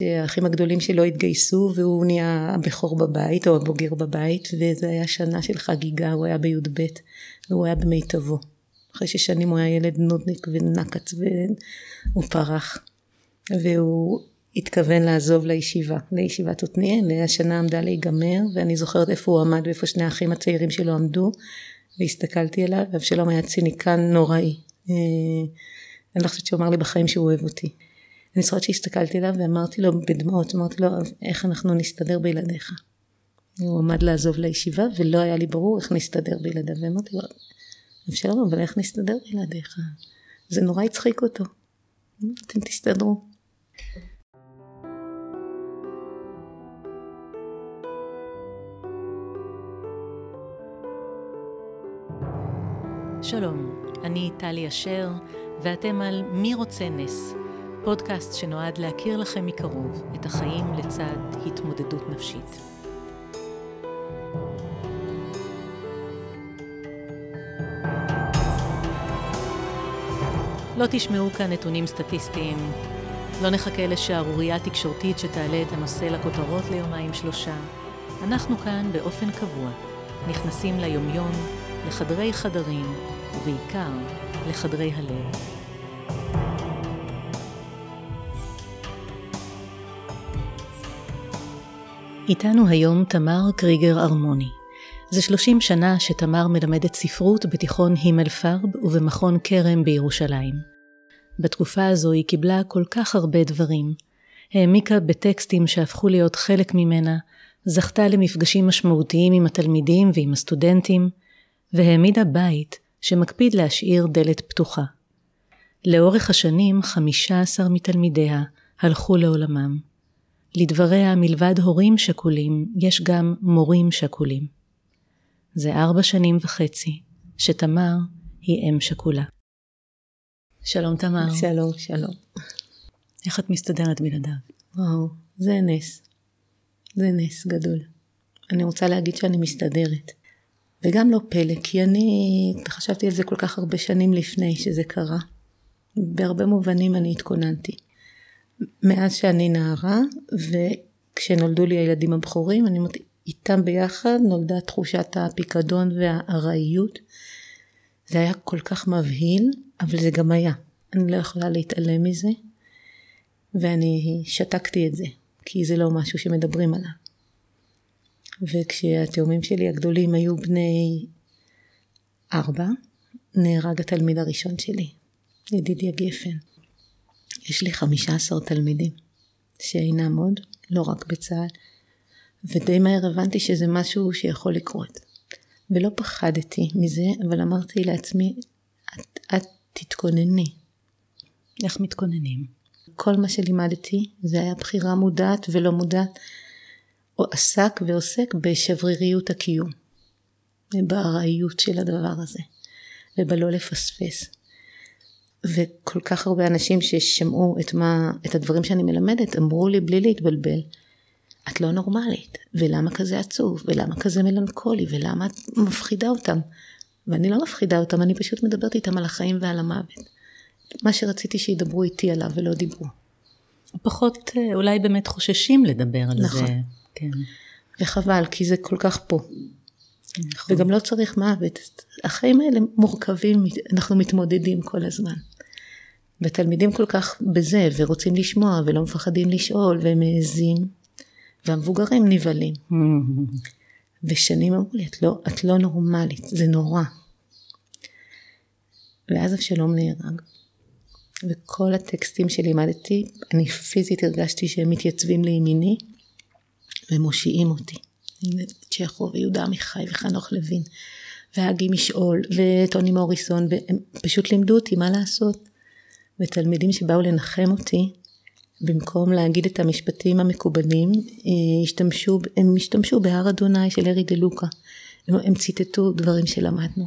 האחים הגדולים שלו התגייסו והוא נהיה הבכור בבית או הבוגר בבית וזה היה שנה של חגיגה, הוא היה בי"ב והוא היה במיטבו. אחרי ששנים הוא היה ילד נודניק ונקץ והוא פרח והוא התכוון לעזוב לישיבה, לישיבת עתניאל, השנה עמדה להיגמר ואני זוכרת איפה הוא עמד ואיפה שני האחים הצעירים שלו עמדו והסתכלתי עליו ואבשלום היה ציניקן נוראי. אה, אני לא חושבת שהוא אמר לי בחיים שהוא אוהב אותי. אני זוכרת שהסתכלתי עליו ואמרתי לו בדמעות, אמרתי לו איך אנחנו נסתדר בלעדיך. הוא עמד לעזוב לישיבה ולא היה לי ברור איך נסתדר בלעדיו ואמרתי לו אבשלום אבל איך נסתדר בלעדיך? זה נורא הצחיק אותו. אתם תסתדרו. שלום, אני טלי אשר, ואתם על מי רוצה נס, פודקאסט שנועד להכיר לכם מקרוב את החיים לצד התמודדות נפשית. לא תשמעו כאן נתונים סטטיסטיים, לא נחכה לשערורייה תקשורתית שתעלה את הנושא לכותרות ליומיים שלושה. אנחנו כאן באופן קבוע, נכנסים ליומיום, לחדרי חדרים, ובעיקר לחדרי הלב. איתנו היום תמר קריגר ארמוני. זה 30 שנה שתמר מלמדת ספרות בתיכון הימל פרב ובמכון כרם בירושלים. בתקופה הזו היא קיבלה כל כך הרבה דברים. העמיקה בטקסטים שהפכו להיות חלק ממנה, זכתה למפגשים משמעותיים עם התלמידים ועם הסטודנטים, והעמידה בית שמקפיד להשאיר דלת פתוחה. לאורך השנים 15 מתלמידיה הלכו לעולמם. לדבריה, מלבד הורים שכולים, יש גם מורים שכולים. זה ארבע שנים וחצי שתמר היא אם שכולה. שלום תמר. שלום, שלום. איך את מסתדרת בלעדיו? וואו, זה נס. זה נס גדול. אני רוצה להגיד שאני מסתדרת. וגם לא פלא, כי אני חשבתי על זה כל כך הרבה שנים לפני שזה קרה. בהרבה מובנים אני התכוננתי. מאז שאני נערה, וכשנולדו לי הילדים הבכורים, אני אומרת, איתם ביחד נולדה תחושת הפיקדון והארעיות. זה היה כל כך מבהיל, אבל זה גם היה. אני לא יכולה להתעלם מזה, ואני שתקתי את זה, כי זה לא משהו שמדברים עליו. וכשהתאומים שלי הגדולים היו בני ארבע, נהרג התלמיד הראשון שלי, ידידיה גפן. יש לי חמישה עשר תלמידים שאינם עוד, לא רק בצה"ל, ודי מהר הבנתי שזה משהו שיכול לקרות. ולא פחדתי מזה, אבל אמרתי לעצמי, את, את תתכונני. איך מתכוננים? כל מה שלימדתי זה היה בחירה מודעת ולא מודעת. עסק ועוסק בשבריריות הקיום, ובארעיות של הדבר הזה, ובלא לפספס. וכל כך הרבה אנשים ששמעו את, מה, את הדברים שאני מלמדת אמרו לי בלי להתבלבל, את לא נורמלית, ולמה כזה עצוב, ולמה כזה מלנכולי, ולמה את מפחידה אותם. ואני לא מפחידה אותם, אני פשוט מדברת איתם על החיים ועל המוות. מה שרציתי שידברו איתי עליו ולא דיברו. פחות אה, אולי באמת חוששים לדבר על נכון. זה. כן. וחבל, כי זה כל כך פה. נכון. וגם לא צריך מוות. החיים האלה מורכבים, אנחנו מתמודדים כל הזמן. ותלמידים כל כך בזה, ורוצים לשמוע, ולא מפחדים לשאול, והם מעזים, והמבוגרים נבהלים. ושנים אמרו לי, את לא, את לא נורמלית, זה נורא. ואז אבשלום נהרג. וכל הטקסטים שלימדתי, אני פיזית הרגשתי שהם מתייצבים לימיני, ומושיעים אותי. צ'כו ויהודה עמיחי וחנוך לוין והגי משעול וטוני מוריסון והם פשוט לימדו אותי מה לעשות. ותלמידים שבאו לנחם אותי במקום להגיד את המשפטים המקובלים אה, השתמשו, הם השתמשו בהר אדוני של ארי דה לוקה. הם, הם ציטטו דברים שלמדנו.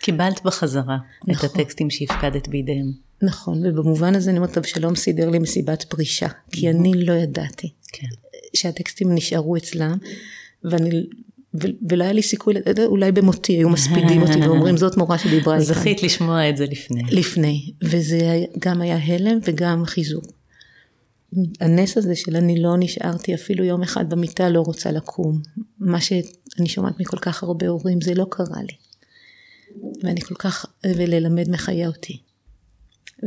קיבלת בחזרה נכון. את הטקסטים שהפקדת בידיהם. נכון, ובמובן הזה אני אומרת, אבשלום סידר לי מסיבת פרישה, כי אני לא ידעתי. כן. שהטקסטים נשארו אצלם, ואני, ו, ולא היה לי סיכוי, אולי במותי היו מספידים אותי ואומרים זאת מורה שדיברה איתם. זכית לשמוע את זה לפני. לפני, וזה גם היה הלם וגם חיזוק. הנס הזה של אני לא נשארתי אפילו יום אחד במיטה לא רוצה לקום. מה שאני שומעת מכל כך הרבה הורים זה לא קרה לי. ואני כל כך, וללמד מחיה אותי.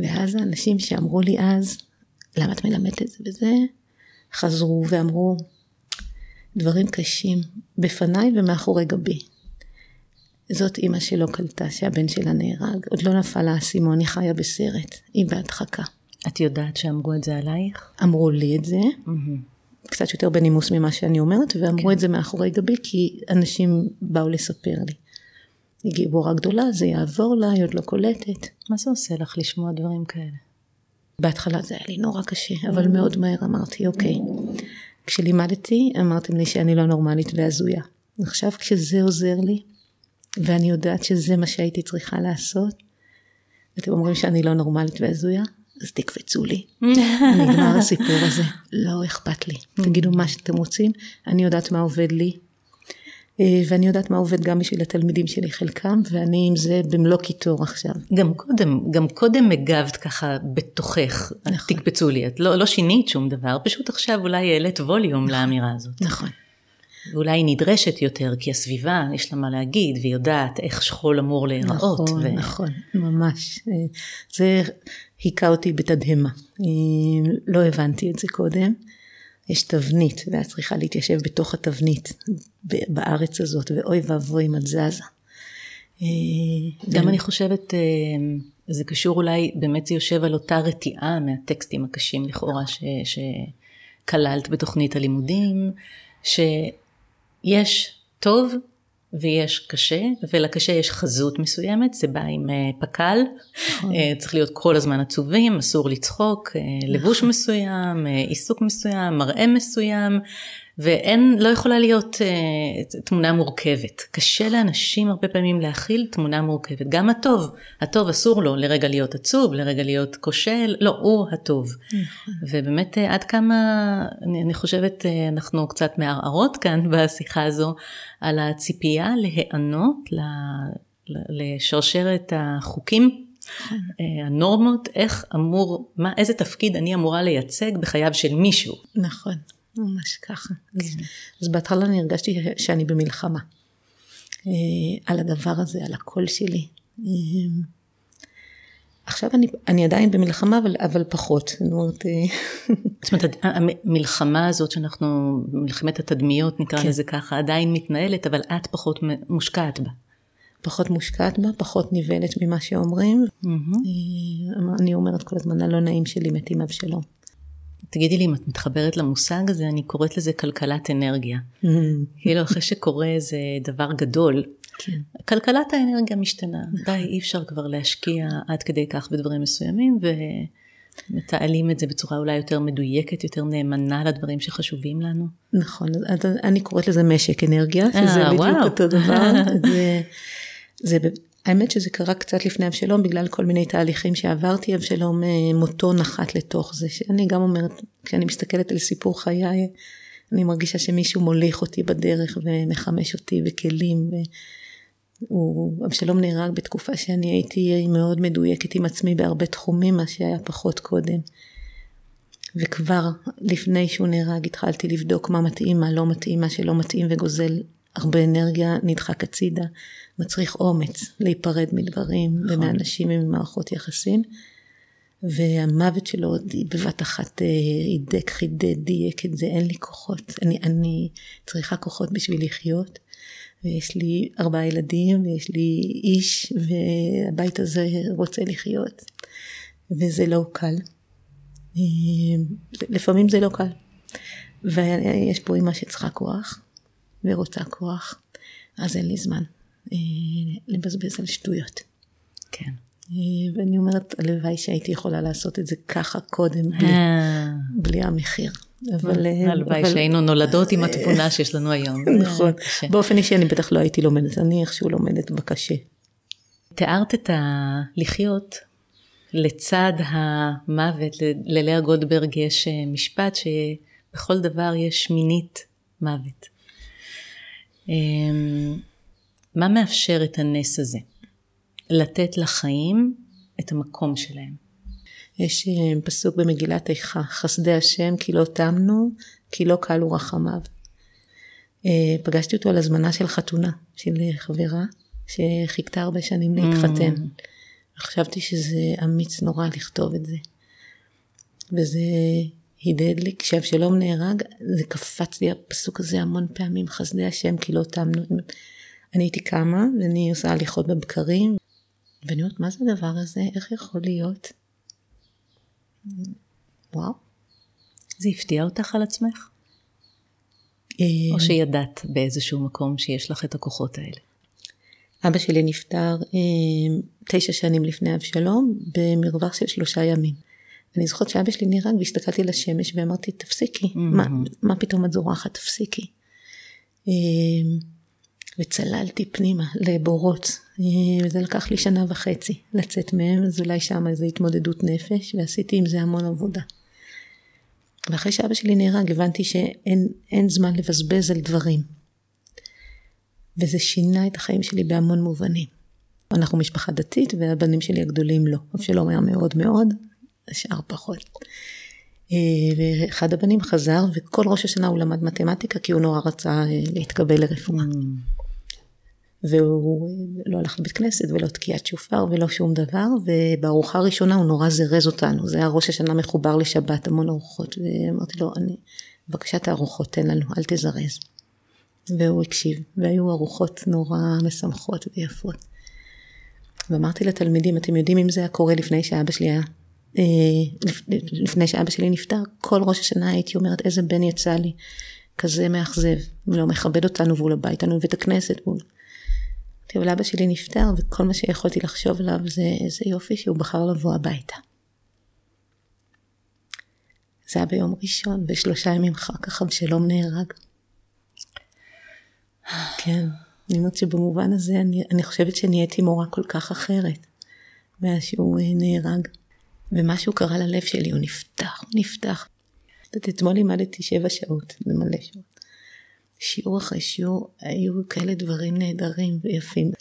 ואז האנשים שאמרו לי אז, למה את מלמדת את זה וזה, חזרו ואמרו דברים קשים בפניי ומאחורי גבי. זאת אימא שלא קלטה שהבן שלה נהרג, עוד לא נפל האסימון, היא חיה בסרט, היא בהדחקה. את יודעת שאמרו את זה עלייך? אמרו לי את זה, mm-hmm. קצת יותר בנימוס ממה שאני אומרת, ואמרו כן. את זה מאחורי גבי כי אנשים באו לספר לי. היא גיבורה גדולה, זה יעבור לה, היא עוד לא קולטת. מה זה עושה לך לשמוע דברים כאלה? בהתחלה זה היה לי נורא קשה, אבל מאוד מהר אמרתי, אוקיי. כשלימדתי, אמרתם לי שאני לא נורמלית והזויה. עכשיו כשזה עוזר לי, ואני יודעת שזה מה שהייתי צריכה לעשות, ואתם אומרים שאני לא נורמלית והזויה, אז תקפצו לי. נגמר הסיפור הזה. לא אכפת לי. תגידו מה שאתם רוצים, אני יודעת מה עובד לי, ואני יודעת מה עובד גם בשביל התלמידים שלי חלקם, ואני עם זה במלוא קיטור עכשיו. גם קודם, גם קודם הגבת ככה בתוכך, נכון. תקפצו לי, את לא, לא שינית שום דבר, פשוט עכשיו אולי העלית ווליום נכון, לאמירה הזאת. נכון. ואולי היא נדרשת יותר, כי הסביבה, יש לה מה להגיד, והיא יודעת איך שכול אמור להיראות. נכון, ו... נכון, ממש. אה, זה היכה אותי בתדהמה. אה, לא הבנתי את זה קודם. יש תבנית, ואת צריכה להתיישב בתוך התבנית בארץ הזאת, ואוי ואבוי אם את זזה. אה, גם אני חושבת, זה קשור אולי, באמת זה יושב על אותה רתיעה מהטקסטים הקשים לכאורה שכללת בתוכנית הלימודים, ש... יש טוב ויש קשה, ולקשה יש חזות מסוימת, זה בא עם אה, פק"ל, נכון. אה, צריך להיות כל הזמן עצובים, אסור לצחוק, אה, לבוש נכון. מסוים, עיסוק מסוים, מראה מסוים, ואין, לא יכולה להיות uh, תמונה מורכבת. קשה לאנשים הרבה פעמים להכיל תמונה מורכבת. גם הטוב, הטוב אסור לו לרגע להיות עצוב, לרגע להיות כושל, לא, הוא הטוב. נכון. ובאמת uh, עד כמה, אני, אני חושבת, uh, אנחנו קצת מערערות כאן בשיחה הזו, על הציפייה להיענות לשרשרת החוקים נכון. הנורמות, איך אמור, מה, איזה תפקיד אני אמורה לייצג בחייו של מישהו. נכון. ממש ככה. כן. אז בהתחלה אני הרגשתי שאני במלחמה. אה, על הדבר הזה, על הקול שלי. אה, עכשיו אני, אני עדיין במלחמה, אבל, אבל פחות. זאת אומרת, אה, זאת אומרת, המלחמה הזאת שאנחנו, מלחמת התדמיות נקרא כן. לזה ככה, עדיין מתנהלת, אבל את פחות מושקעת בה. פחות מושקעת בה, פחות נבהלת ממה שאומרים. Mm-hmm. אני אומרת כל הזמן, הלא נעים שלי מת עם אבשלום. תגידי לי אם את מתחברת למושג הזה, אני קוראת לזה כלכלת אנרגיה. Mm-hmm. כאילו אחרי שקורה איזה דבר גדול, כן. כלכלת האנרגיה משתנה. די, אי אפשר כבר להשקיע עד כדי כך בדברים מסוימים, ומתעלים את זה בצורה אולי יותר מדויקת, יותר נאמנה לדברים שחשובים לנו. נכון, אני קוראת לזה משק אנרגיה, שזה אה, בדיוק אותו דבר. זה, זה האמת שזה קרה קצת לפני אבשלום בגלל כל מיני תהליכים שעברתי, אבשלום אה, מותו נחת לתוך זה, שאני גם אומרת, כשאני מסתכלת על סיפור חיי, אני מרגישה שמישהו מוליך אותי בדרך ומחמש אותי בכלים. הוא, אבשלום נהרג בתקופה שאני הייתי מאוד מדויקת עם עצמי בהרבה תחומים, מה שהיה פחות קודם. וכבר לפני שהוא נהרג התחלתי לבדוק מה מתאים, מה לא מתאים, מה שלא מתאים וגוזל הרבה אנרגיה נדחק הצידה, מצריך אומץ להיפרד מדברים נכון. ומאנשים וממערכות יחסים. והמוות שלו בבת אחת אה, הידק, חידד, דייק את זה, אין לי כוחות. אני, אני צריכה כוחות בשביל לחיות. ויש לי ארבעה ילדים, ויש לי איש, והבית הזה רוצה לחיות. וזה לא קל. אה, לפעמים זה לא קל. ויש פה אימא שצריכה כוח, ורוצה כוח, אז אין לי זמן אה, לבזבז על שטויות. כן. אה, ואני אומרת, הלוואי שהייתי יכולה לעשות את זה ככה קודם, בלי, אה. בלי המחיר. אבל... הלוואי. שהיינו נולדות עם התבונה שיש לנו היום. נכון. באופן אישי אני בטח לא הייתי לומדת, אני איכשהו לומדת בקשה. תיארת את הלחיות לצד המוות, ללאה גולדברג יש משפט שבכל דבר יש מינית מוות. אמ, מה מאפשר את הנס הזה? לתת לחיים את המקום שלהם. יש אה, פסוק במגילת איכה, חסדי השם כי לא תמנו, כי לא קלו רחמיו. אה, פגשתי אותו על הזמנה של חתונה של חברה שחיכתה הרבה שנים להתחתן. Mm. חשבתי שזה אמיץ נורא לכתוב את זה. וזה הדהד לי, כשאבשלום נהרג, זה קפץ לי הפסוק הזה המון פעמים, חסדי השם כי לא תמנו. אני הייתי קמה ואני עושה הליכות בבקרים, ואני אומרת, מה זה הדבר הזה? איך יכול להיות? וואו. זה הפתיע אותך על עצמך? או שידעת באיזשהו מקום שיש לך את הכוחות האלה? אבא שלי נפטר אה, תשע שנים לפני אבשלום במרווח של שלושה ימים. אני זוכרת שאבא שלי נהרג והסתכלתי על השמש ואמרתי תפסיקי, mm-hmm. מה, מה פתאום את זורחת תפסיקי. אה, וצללתי פנימה לבורות, אה, וזה לקח לי שנה וחצי לצאת מהם, אז אולי שם איזו התמודדות נפש, ועשיתי עם זה המון עבודה. ואחרי שאבא שלי נהרג הבנתי שאין זמן לבזבז על דברים. וזה שינה את החיים שלי בהמון מובנים. אנחנו משפחה דתית והבנים שלי הגדולים לא. אבשלום היה מאוד מאוד, השאר פחות. אה, ואחד הבנים חזר וכל ראש השנה הוא למד מתמטיקה כי הוא נורא רצה אה, להתקבל לרפואה. Mm. והוא לא הלך לבית כנסת ולא תקיעת שופר ולא שום דבר ובארוחה הראשונה הוא נורא זרז אותנו זה היה ראש השנה מחובר לשבת המון ארוחות ואמרתי לו אני בבקשה את הארוחות תן לנו אל תזרז. והוא הקשיב והיו ארוחות נורא משמחות ויפות. ואמרתי לתלמידים אתם יודעים אם זה היה קורה לפני שאבא שלי היה אה, לפני שאבא שלי נפטר כל ראש השנה הייתי אומרת איזה בן יצא לי כזה מאכזב הוא לא מכבד אותנו והוא לא בא איתנו בבית הכנסת והוא אבל אבא שלי נפטר וכל מה שיכולתי לחשוב עליו זה איזה יופי שהוא בחר לבוא הביתה. זה היה ביום ראשון ושלושה ימים אחר כך אבשלום נהרג. כן, אני אומרת שבמובן הזה אני, אני חושבת שנהייתי מורה כל כך אחרת מאז שהוא אה, נהרג. ומשהו קרה ללב שלי, הוא נפתח, הוא נפתח. את אתמול לימדתי שבע שעות, זה מלא שעות. שיעור אחרי שיעור היו כאלה דברים נהדרים ויפים.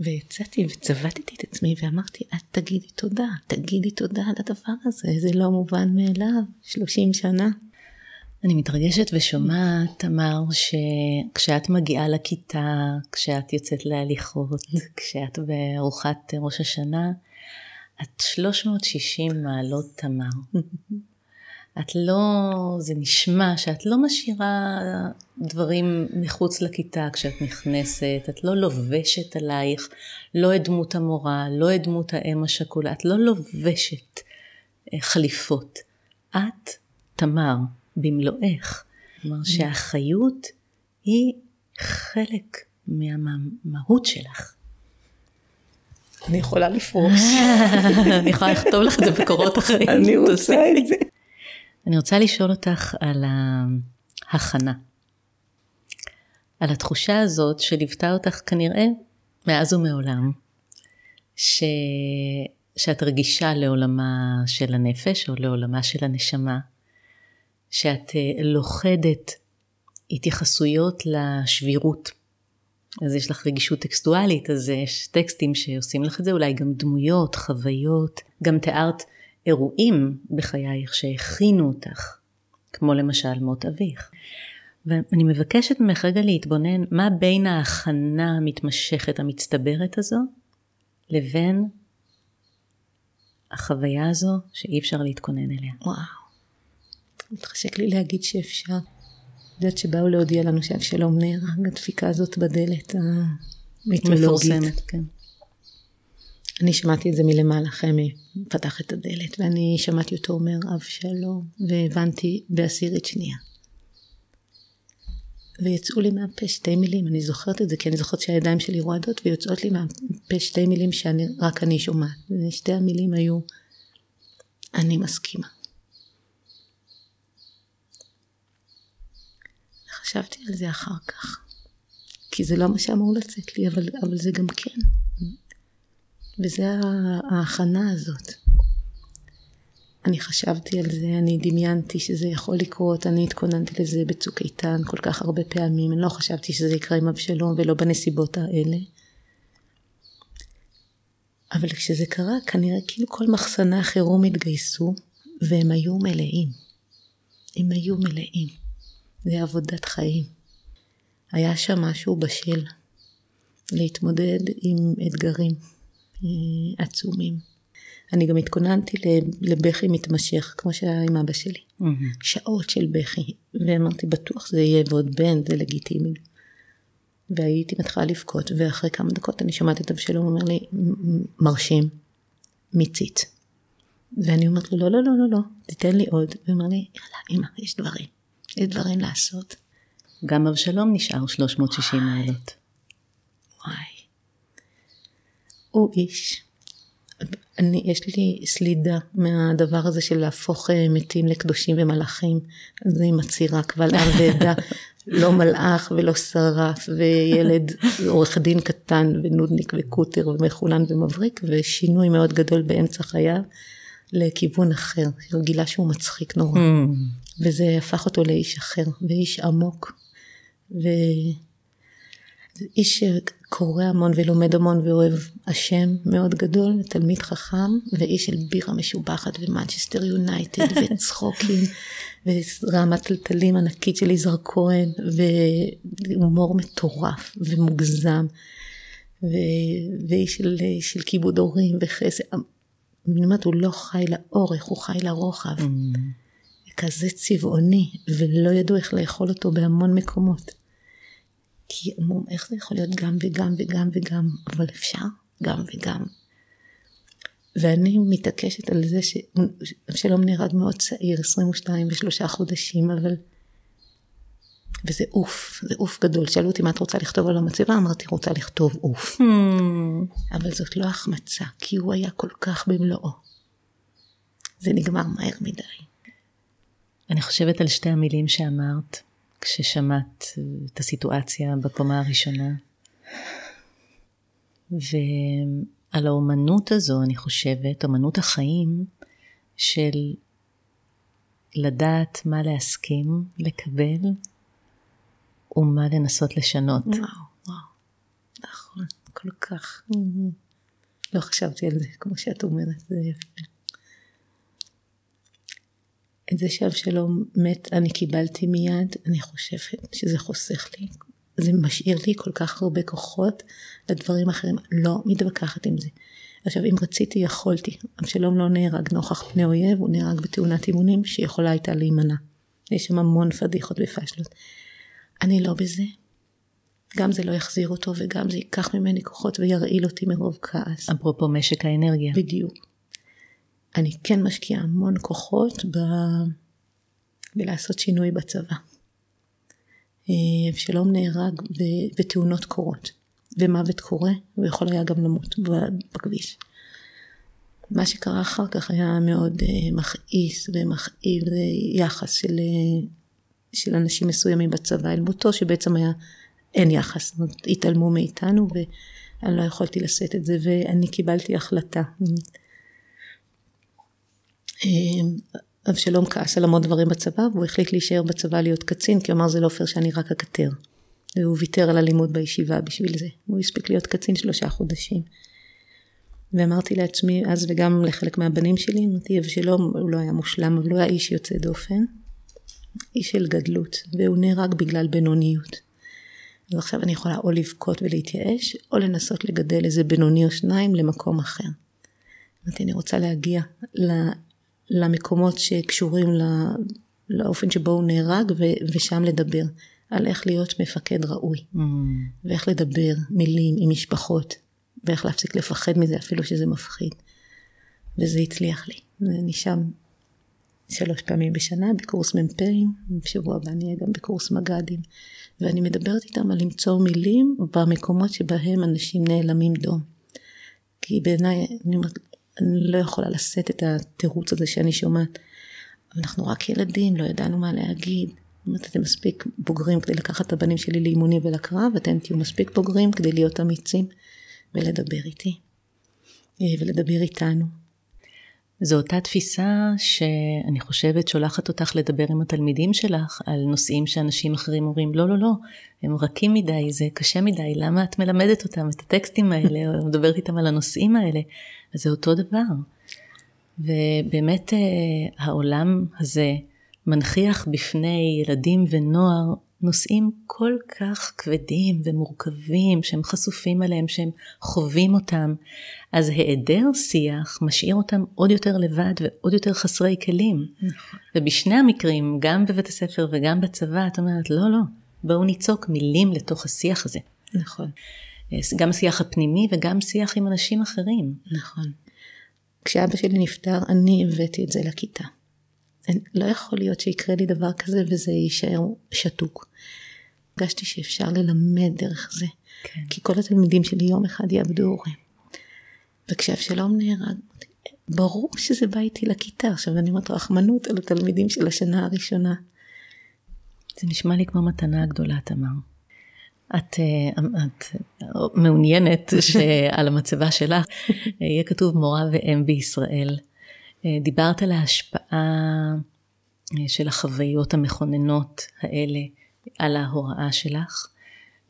ויצאתי וצבטתי את עצמי ואמרתי, את תגידי תודה, תגידי תודה על הדבר הזה, זה לא מובן מאליו, 30 שנה. אני מתרגשת ושומעת, תמר, שכשאת מגיעה לכיתה, כשאת יוצאת להליכות, כשאת בארוחת ראש השנה, את 360 מעלות תמר. את לא, זה נשמע שאת לא משאירה דברים מחוץ לכיתה כשאת נכנסת, את לא לובשת עלייך לא את דמות המורה, לא את דמות האם השכולה, את לא לובשת אה, חליפות. את תמר במלואך. כלומר שהחיות היא חלק מהמהות שלך. אני יכולה לפרוש. אני יכולה לכתוב לך את זה בקורות אחרים. אני רוצה את זה. אני רוצה לשאול אותך על ההכנה. על התחושה הזאת שליוותה אותך כנראה מאז ומעולם, ש... שאת רגישה לעולמה של הנפש או לעולמה של הנשמה, שאת אה, לוכדת התייחסויות לשבירות. אז יש לך רגישות טקסטואלית, אז יש טקסטים שעושים לך את זה, אולי גם דמויות, חוויות, גם תיארת אירועים בחייך שהכינו אותך, כמו למשל מות אביך. ואני מבקשת ממך רגע להתבונן מה בין ההכנה המתמשכת המצטברת הזו לבין החוויה הזו שאי אפשר להתכונן אליה. וואו. מתחשק לי להגיד שאפשר. יודעת שבאו להודיע לנו שאבשלום נהרג, הדפיקה הזאת בדלת המיתולוגית. מפורסמת, כן. אני שמעתי את זה מלמעלה, חמי פתח את הדלת, ואני שמעתי אותו אומר אבשלום, והבנתי בעשירית שנייה. ויצאו לי מהפה שתי מילים, אני זוכרת את זה כי אני זוכרת שהידיים שלי רועדות ויוצאות לי מהפה שתי מילים שרק אני שומעת. ושתי המילים היו, אני מסכימה. חשבתי על זה אחר כך, כי זה לא מה שאמור לצאת לי, אבל, אבל זה גם כן. וזה ההכנה הזאת. אני חשבתי על זה, אני דמיינתי שזה יכול לקרות, אני התכוננתי לזה בצוק איתן כל כך הרבה פעמים, אני לא חשבתי שזה יקרה עם אבשלום ולא בנסיבות האלה. אבל כשזה קרה, כנראה כאילו כל מחסני החירום התגייסו, והם היו מלאים. הם היו מלאים. זה עבודת חיים. היה שם משהו בשל להתמודד עם אתגרים אה, עצומים. אני גם התכוננתי לבכי מתמשך, כמו שהיה עם אבא שלי. Mm-hmm. שעות של בכי, ואמרתי, בטוח זה יהיה ועוד בן, זה לגיטימי. והייתי מתחילה לבכות, ואחרי כמה דקות אני שומעת את אבשלום אומר לי, מרשים, מיצית. ואני אומרת לו, לא, לא, לא, לא, לא, תיתן לי עוד. והוא אומר לי, יאללה, אמא, יש דברים, יש דברים לעשות. גם אבשלום נשאר 360 מעלות. וואי. הוא איש. אני, יש לי סלידה מהדבר הזה של להפוך אה, מתים לקדושים ומלאכים. אני מצהירה קבל עם ועדה, לא מלאך ולא שרף, וילד עורך דין קטן ונודניק וקוטר ומחולן ומבריק, ושינוי מאוד גדול באמצע חייו לכיוון אחר. הוא גילה שהוא מצחיק נורא. Mm. וזה הפך אותו לאיש אחר, ואיש עמוק. ו... איש שקורא המון ולומד המון ואוהב השם מאוד גדול, תלמיד חכם, ואיש של בירה משובחת ומנצ'סטר יונייטד וצחוקים ורמת טלטלים ענקית של יזהר כהן והומור מטורף ומוגזם ו... ואיש של, של כיבוד הורים וחסד. אני אומרת, הוא לא חי לאורך, הוא חי לרוחב. Mm. כזה צבעוני, ולא ידעו איך לאכול אותו בהמון מקומות. כי אמרו, איך זה יכול להיות גם וגם וגם וגם, אבל אפשר גם וגם. ואני מתעקשת על זה שאבשלום נהרג מאוד צעיר, 22 ושלושה חודשים, אבל... וזה אוף, זה אוף גדול. שאלו אותי מה את רוצה לכתוב על המצבה, אמרתי רוצה לכתוב אוף. Hmm. אבל זאת לא החמצה, כי הוא היה כל כך במלואו. זה נגמר מהר מדי. אני חושבת על שתי המילים שאמרת, כששמעת את הסיטואציה בקומה הראשונה. ועל האומנות הזו, אני חושבת, אומנות החיים של לדעת מה להסכים, לקבל, ומה לנסות לשנות. וואו, וואו, נכון, כל כך. לא חשבתי על זה, כמו שאת אומרת, זה יפה. את זה שאבשלום מת אני קיבלתי מיד, אני חושבת שזה חוסך לי, זה משאיר לי כל כך הרבה כוחות לדברים אחרים, לא מתווכחת עם זה. עכשיו אם רציתי יכולתי, אבשלום לא נהרג נוכח פני אויב, הוא נהרג בתאונת אימונים שיכולה הייתה להימנע. יש שם המון פדיחות ופשלות. אני לא בזה. גם זה לא יחזיר אותו וגם זה ייקח ממני כוחות וירעיל אותי מרוב כעס. אפרופו משק האנרגיה. בדיוק. אני כן משקיעה המון כוחות ב... בלעשות שינוי בצבא. אבשלום אה, נהרג בתאונות קורות, ומוות קורה, הוא יכול היה גם למות בכביש. מה שקרה אחר כך היה מאוד אה, מכעיס ומכאיב יחס של, אה, של אנשים מסוימים בצבא אל מותו, שבעצם היה, אין יחס, התעלמו מאיתנו ואני לא יכולתי לשאת את זה, ואני קיבלתי החלטה. אבשלום כעס על המון דברים בצבא והוא החליט להישאר בצבא להיות קצין כי הוא אמר זה לא פייר שאני רק אקטר. והוא ויתר על הלימוד בישיבה בשביל זה. הוא הספיק להיות קצין שלושה חודשים. ואמרתי לעצמי אז וגם לחלק מהבנים שלי, אמרתי אבשלום הוא לא היה מושלם הוא היה איש יוצא דופן. איש של גדלות והוא נהרג בגלל בינוניות. ועכשיו אני יכולה או לבכות ולהתייאש או לנסות לגדל איזה בינוני או שניים למקום אחר. אמרתי אני רוצה להגיע למקומות שקשורים לאופן שבו הוא נהרג ושם לדבר על איך להיות מפקד ראוי mm. ואיך לדבר מילים עם משפחות ואיך להפסיק לפחד מזה אפילו שזה מפחיד וזה הצליח לי ואני שם שלוש פעמים בשנה בקורס מ"פים בשבוע הבא אני אהיה גם בקורס מג"דים ואני מדברת איתם על למצוא מילים במקומות שבהם אנשים נעלמים דום כי בעיניי אני אומרת אני לא יכולה לשאת את התירוץ הזה שאני שומעת. אנחנו רק ילדים, לא ידענו מה להגיד. זאת אומרת, אתם מספיק בוגרים כדי לקחת את הבנים שלי לאימוני ולקרב, אתם תהיו מספיק בוגרים כדי להיות אמיצים ולדבר איתי. אה, ולדבר איתנו. זו אותה תפיסה שאני חושבת שולחת אותך לדבר עם התלמידים שלך על נושאים שאנשים אחרים אומרים, לא, לא, לא, הם רכים מדי, זה קשה מדי, למה את מלמדת אותם את הטקסטים האלה, או מדברת איתם על הנושאים האלה? אז זה אותו דבר. ובאמת אה, העולם הזה מנכיח בפני ילדים ונוער נושאים כל כך כבדים ומורכבים שהם חשופים אליהם, שהם חווים אותם, אז היעדר שיח משאיר אותם עוד יותר לבד ועוד יותר חסרי כלים. נכון. ובשני המקרים, גם בבית הספר וגם בצבא, את אומרת, לא, לא, בואו ניצוק מילים לתוך השיח הזה. נכון. גם השיח הפנימי וגם שיח עם אנשים אחרים. נכון. כשאבא שלי נפטר, אני הבאתי את זה לכיתה. לא יכול להיות שיקרה לי דבר כזה וזה יישאר שתוק. הרגשתי שאפשר ללמד דרך זה. כן. כי כל התלמידים שלי יום אחד יאבדו הורים. וכשאבשלום נהרג, ברור שזה בא איתי לכיתה. עכשיו אני אומרת רחמנות על התלמידים של השנה הראשונה. זה נשמע לי כמו מתנה גדולה, תמר. את, אה, את מעוניינת שעל המצבה שלך יהיה כתוב מורה ואם בישראל. אה, דיברת על ההשפעה אה, של החוויות המכוננות האלה על ההוראה שלך.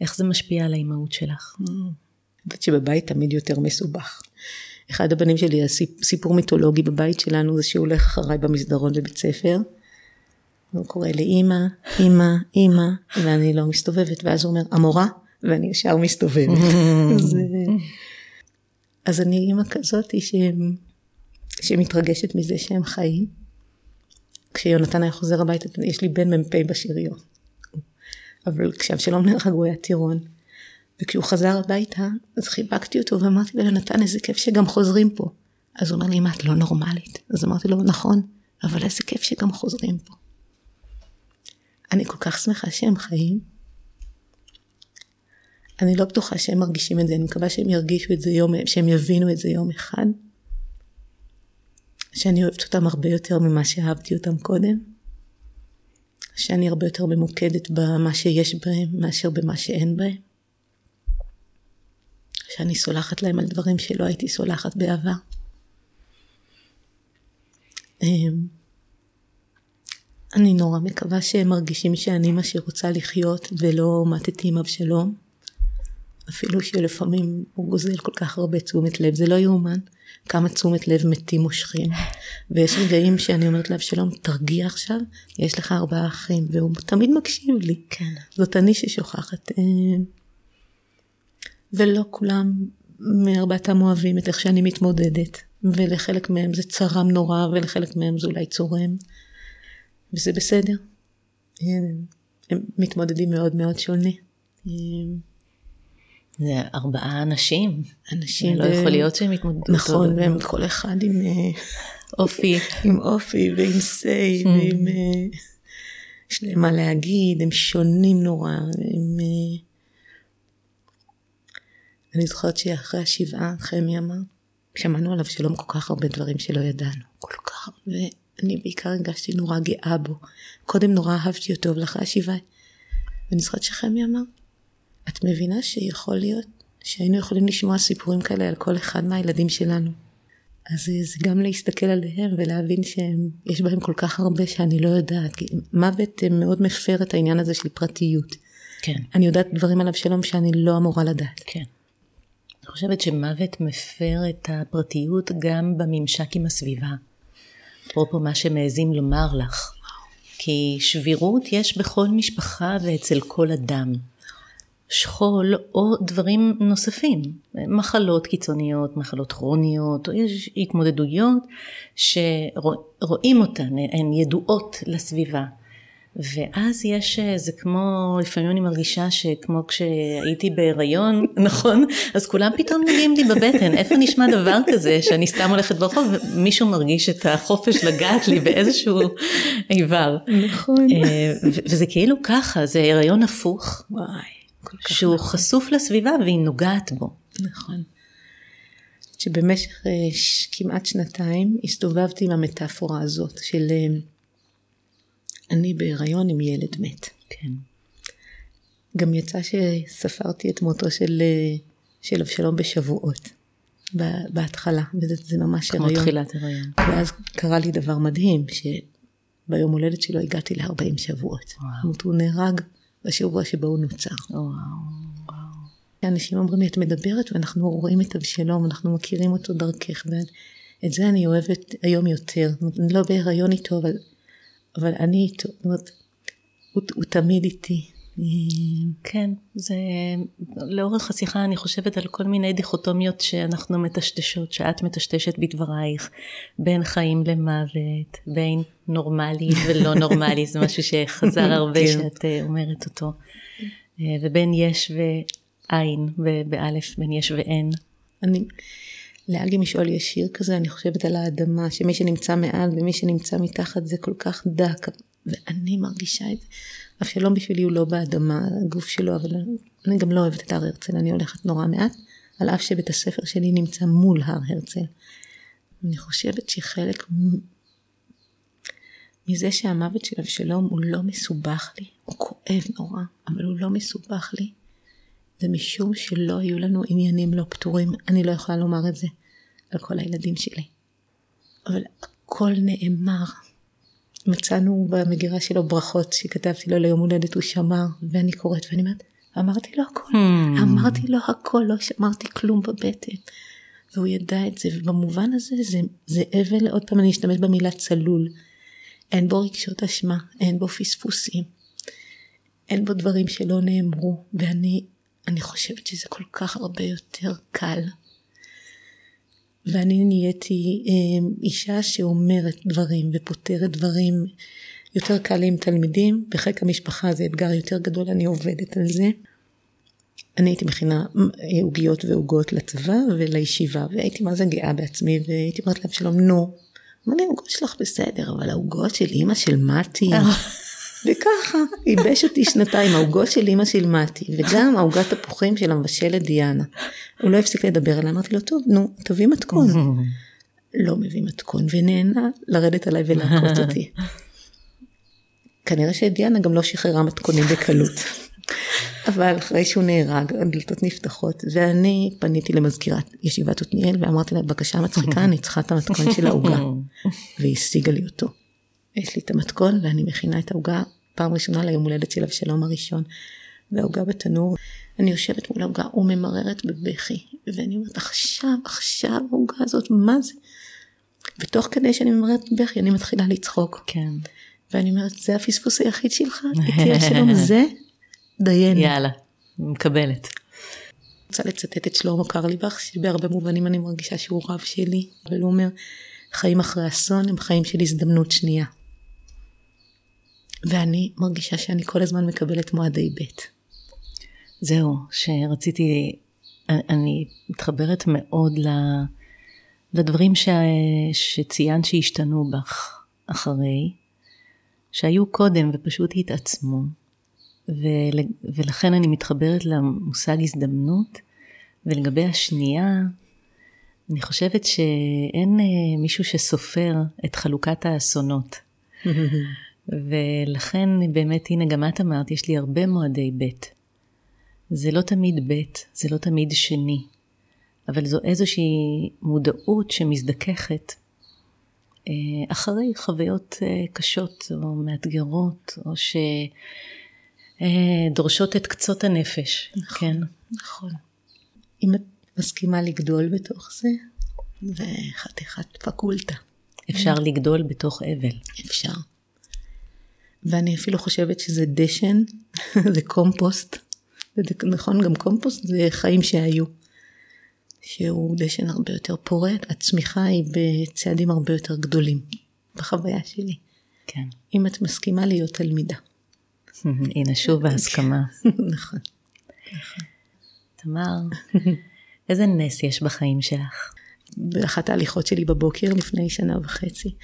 איך זה משפיע על האימהות שלך? אני חושבת שבבית תמיד יותר מסובך. אחד הבנים שלי, הסיפור מיתולוגי בבית שלנו זה שהוא הולך אחריי במסדרון בבית ספר. הוא קורא לי אימא, אימא, אימא, ואני לא מסתובבת, ואז הוא אומר, המורה, ואני ישר מסתובבת. אז, אז אני אימא כזאת שהם שמתרגשת מזה שהם חיים. חיונתן היה חוזר הביתה, יש לי בן מ"פ בשריון. אבל כשאבשלום נהרג הוא היה טירון. וכשהוא חזר הביתה, אז חיבקתי אותו ואמרתי לו, יונתן, איזה כיף שגם חוזרים פה. אז הוא אומר לי, מה, את לא נורמלית? אז אמרתי לו, נכון, אבל איזה כיף שגם חוזרים פה. אני כל כך שמחה שהם חיים. אני לא בטוחה שהם מרגישים את זה, אני מקווה שהם ירגישו את זה יום, שהם יבינו את זה יום אחד. שאני אוהבת אותם הרבה יותר ממה שאהבתי אותם קודם, שאני הרבה יותר ממוקדת במה שיש בהם מאשר במה שאין בהם, שאני סולחת להם על דברים שלא הייתי סולחת בעבר. אמ, אני נורא מקווה שהם מרגישים שאני מה שרוצה לחיות ולא מתתי עם אבשלום. אפילו שלפעמים הוא גוזל כל כך הרבה תשומת לב, זה לא יאומן כמה תשומת לב מתים מושכים. ויש רגעים שאני אומרת לאבשלום, תרגיע עכשיו, יש לך ארבעה אחים, והוא תמיד מקשיב לי. כן. זאת אני ששוכחת. אה, ולא כולם מארבעתם אוהבים את איך שאני מתמודדת, ולחלק מהם זה צרם נורא, ולחלק מהם זה אולי צורם, וזה בסדר. אה, הם מתמודדים מאוד מאוד שונה. זה ארבעה אנשים. אנשים. לא יכול להיות שהם יתמודדו. נכון, והם כל אחד עם אה, אופי. עם אופי ועם סיי, mm. ועם... אה, יש להם מה להגיד, הם שונים נורא. הם... אה, אני זוכרת שאחרי השבעה, חמי אמר, שמענו עליו שלום כל כך הרבה דברים שלא ידענו. כל כך הרבה. אני בעיקר הרגשתי נורא גאה בו. קודם נורא אהבתי אותו, אבל אחרי השבעה. ואני זוכרת שחמי אמר, את מבינה שיכול להיות שהיינו יכולים לשמוע סיפורים כאלה על כל אחד מהילדים שלנו. אז זה גם להסתכל עליהם ולהבין שיש בהם כל כך הרבה שאני לא יודעת. מוות מאוד מפר את העניין הזה של פרטיות. כן. אני יודעת דברים עליו שלום שאני לא אמורה לדעת. כן. אני חושבת שמוות מפר את הפרטיות גם בממשק עם הסביבה. אפרופו מה שמעזים לומר לך. כי שבירות יש בכל משפחה ואצל כל אדם. שכול או דברים נוספים, מחלות קיצוניות, מחלות כרוניות, או יש התמודדויות שרואים אותן, הן ידועות לסביבה. ואז יש, זה כמו, לפעמים אני מרגישה שכמו כשהייתי בהיריון, נכון? אז כולם פתאום נוגעים לי בבטן, איפה נשמע דבר כזה שאני סתם הולכת ברחוב ומישהו מרגיש את החופש לגעת לי באיזשהו איבר. נכון. אה, וזה כאילו ככה, זה הריון הפוך. וואי. שהוא נכון. חשוף לסביבה והיא נוגעת בו. נכון. שבמשך אה, כמעט שנתיים הסתובבתי עם המטאפורה הזאת של אה, אני בהיריון עם ילד מת. כן. גם יצא שספרתי את מותו של, אה, של אבשלום בשבועות. בהתחלה, וזה ממש כמו הריון. תחילת הריון. ואז קרה לי דבר מדהים, שביום הולדת שלו הגעתי ל-40 שבועות. זאת אומרת, הוא נהרג בשבוע שבו הוא נוצר. וואו. אנשים אומרים לי, את מדברת ואנחנו רואים את אבשלום, אנחנו מכירים אותו דרכך, ואת זה אני אוהבת היום יותר. אני לא בהיריון איתו, אבל, אבל אני איתו. זאת אומרת, הוא, הוא תמיד איתי. כן, זה לאורך השיחה אני חושבת על כל מיני דיכוטומיות שאנחנו מטשטשות, שאת מטשטשת בדברייך, בין חיים למוות, בין נורמלי ולא נורמלי, זה משהו שחזר הרבה כן. שאת אה, אומרת אותו, אה, ובין יש ואין, ובאלף בין יש ואין. אני, לאגי משאול יש שיר כזה, אני חושבת על האדמה, שמי שנמצא מעל ומי שנמצא מתחת זה כל כך דק, ואני מרגישה את זה. אבשלום בשבילי הוא לא באדמה, הגוף שלו, אבל אני גם לא אוהבת את הר הרצל, אני הולכת נורא מעט, על אף שבית הספר שלי נמצא מול הר הרצל. אני חושבת שחלק מזה שהמוות של אבשלום הוא לא מסובך לי, הוא כואב נורא, אבל הוא לא מסובך לי, זה משום שלא היו לנו עניינים לא פתורים, אני לא יכולה לומר את זה על כל הילדים שלי. אבל הכל נאמר. מצאנו במגירה שלו ברכות שכתבתי לו ליום הולדת, הוא שמר, ואני קוראת ואני אומרת, אמרתי לו הכל, Hmm. אמרתי לו הכל, לא שמרתי כלום בבטן. והוא ידע את זה, ובמובן הזה זה, זה אבל, עוד פעם אני אשתמש במילה צלול. אין בו רגשות אשמה, אין בו פספוסים, אין בו דברים שלא נאמרו, ואני אני חושבת שזה כל כך הרבה יותר קל. ואני נהייתי אה, אישה שאומרת דברים ופותרת דברים. יותר קל לי עם תלמידים, בחיק המשפחה זה אתגר יותר גדול, אני עובדת על זה. אני הייתי מכינה אה, עוגיות ועוגות לצבא ולישיבה, והייתי מה זה גאה בעצמי, והייתי אומרת לאבשלום, נו. אמר לי, העוגות שלך בסדר, אבל העוגות של אימא של מתי, וככה, ייבש אותי שנתיים, העוגות של אימא של מתי, וגם העוגת תפוחים של המבשלת דיאנה. הוא לא הפסיק לדבר עליי, אמרתי לו, טוב, נו, תביא מתכון. לא מביא מתכון, ונהנה לרדת עליי ולעקוץ אותי. כנראה שדיאנה גם לא שחררה מתכונים בקלות. אבל אחרי שהוא נהרג, הדלתות נפתחות, ואני פניתי למזכירת ישיבת עתניאל ואמרתי לה, בבקשה מצחיקה, אני צריכה את המתכון של העוגה. והיא השיגה לי אותו. יש לי את המתכון ואני מכינה את העוגה פעם ראשונה ליום הולדת של אבשלום הראשון. והעוגה בתנור, אני יושבת מול העוגה וממררת בבכי, ואני אומרת, עכשיו, עכשיו העוגה הזאת, מה זה? ותוך כדי שאני ממררת בבכי, אני מתחילה לצחוק. כן. ואני אומרת, זה הפספוס היחיד שלך? איתי אבשלום זה? דייני. יאללה, מקבלת. רוצה לצטט את שלמה קרליבך, שבהרבה מובנים אני מרגישה שהוא רב שלי, אבל הוא אומר, חיים אחרי אסון הם חיים של הזדמנות שנייה. ואני מרגישה שאני כל הזמן מקבלת מועדי ב'. זהו, שרציתי, אני מתחברת מאוד לדברים ש... שציינת שהשתנו בך אחרי, שהיו קודם ופשוט התעצמו, ול... ולכן אני מתחברת למושג הזדמנות, ולגבי השנייה, אני חושבת שאין מישהו שסופר את חלוקת האסונות. ולכן באמת, הנה גם את אמרת, יש לי הרבה מועדי ב'. זה לא תמיד ב', זה לא תמיד שני, אבל זו איזושהי מודעות שמזדככת אה, אחרי חוויות אה, קשות או מאתגרות, או שדורשות את קצות הנפש, נכון, כן? נכון. אם את מסכימה לגדול בתוך זה, זה חתיכת פקולטה. אפשר לגדול בתוך אבל. אפשר. ואני אפילו חושבת שזה דשן, זה קומפוסט. זה נכון, גם קומפוסט זה חיים שהיו. שהוא דשן הרבה יותר פורה, הצמיחה היא בצעדים הרבה יותר גדולים, בחוויה שלי. כן. אם את מסכימה להיות תלמידה. הנה שוב ההסכמה. נכון. תמר, איזה נס יש בחיים שלך? באחת ההליכות שלי בבוקר לפני שנה וחצי,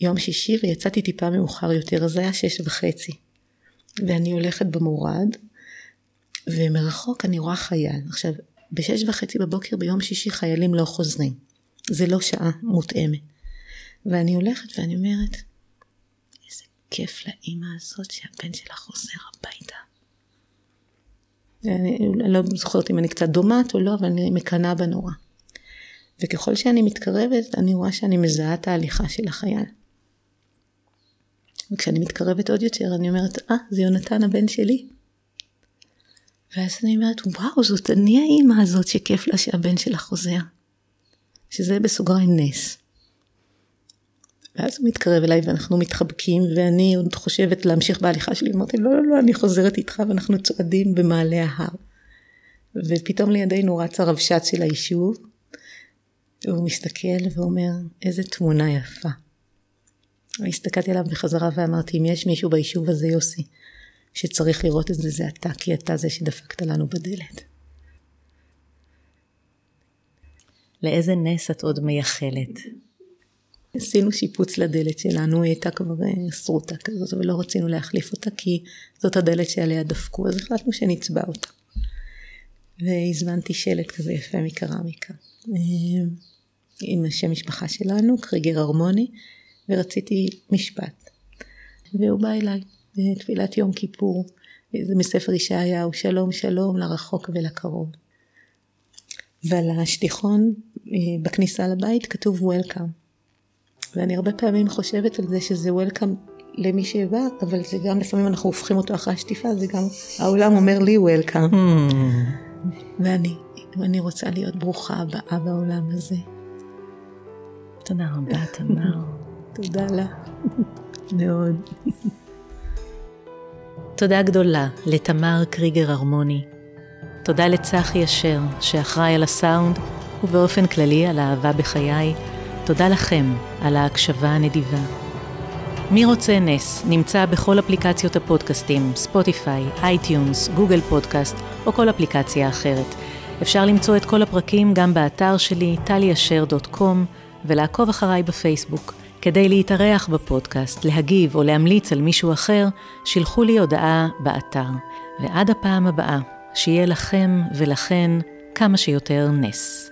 יום שישי ויצאתי טיפה מאוחר יותר, אז זה היה שש וחצי. ואני הולכת במורד, ומרחוק אני רואה חייל. עכשיו, בשש וחצי בבוקר ביום שישי חיילים לא חוזרים. זה לא שעה מותאמת. ואני הולכת ואני אומרת, איזה כיף לאימא הזאת שהבן שלה חוזר הביתה. אני לא זוכרת אם אני קצת דומעת או לא, אבל אני מקנאה בה נורא. וככל שאני מתקרבת, אני רואה שאני מזהה את ההליכה של החייל. וכשאני מתקרבת עוד יותר, אני אומרת, אה, זה יונתן הבן שלי. ואז אני אומרת, וואו, זאת אני האימא הזאת שכיף לה שהבן שלה חוזר. שזה בסוגריים נס. ואז הוא מתקרב אליי ואנחנו מתחבקים ואני עוד חושבת להמשיך בהליכה שלי, אמרתי לא לא לא אני חוזרת איתך ואנחנו צועדים במעלה ההר. ופתאום לידינו רץ הרבש"ץ של היישוב, והוא מסתכל ואומר איזה תמונה יפה. הסתכלתי עליו בחזרה ואמרתי אם יש מישהו ביישוב הזה יוסי שצריך לראות את זה זה אתה כי אתה זה שדפקת לנו בדלת. לאיזה נס את עוד מייחלת? עשינו שיפוץ לדלת שלנו, היא הייתה כבר אה, סרוטה כזאת, אבל לא רצינו להחליף אותה כי זאת הדלת שעליה דפקו, אז החלטנו שנצבע אותה. והזמנתי שלט כזה יפה מקרמיקה. אה, עם השם משפחה שלנו, קריגר הרמוני, ורציתי משפט. והוא בא אליי בתפילת יום כיפור, זה מספר ישעיהו, שלום שלום לרחוק ולקרוב. ועל השטיחון אה, בכניסה לבית כתוב Welcome. ואני הרבה פעמים חושבת על זה שזה Welcome למי שבא, אבל זה גם לפעמים אנחנו הופכים אותו אחרי השטיפה, זה גם העולם אומר לי Welcome. Hmm. ואני, ואני רוצה להיות ברוכה הבאה בעולם הזה. תודה רבה, תמר. תודה לה. מאוד. תודה גדולה לתמר קריגר הרמוני. תודה לצחי אשר, שאחראי על הסאונד, ובאופן כללי על האהבה בחיי. תודה לכם על ההקשבה הנדיבה. מי רוצה נס נמצא בכל אפליקציות הפודקאסטים, ספוטיפיי, iTunes, גוגל פודקאסט או כל אפליקציה אחרת. אפשר למצוא את כל הפרקים גם באתר שלי, טליאשר.קום, ולעקוב אחריי בפייסבוק. כדי להתארח בפודקאסט, להגיב או להמליץ על מישהו אחר, שילחו לי הודעה באתר. ועד הפעם הבאה, שיהיה לכם ולכן כמה שיותר נס.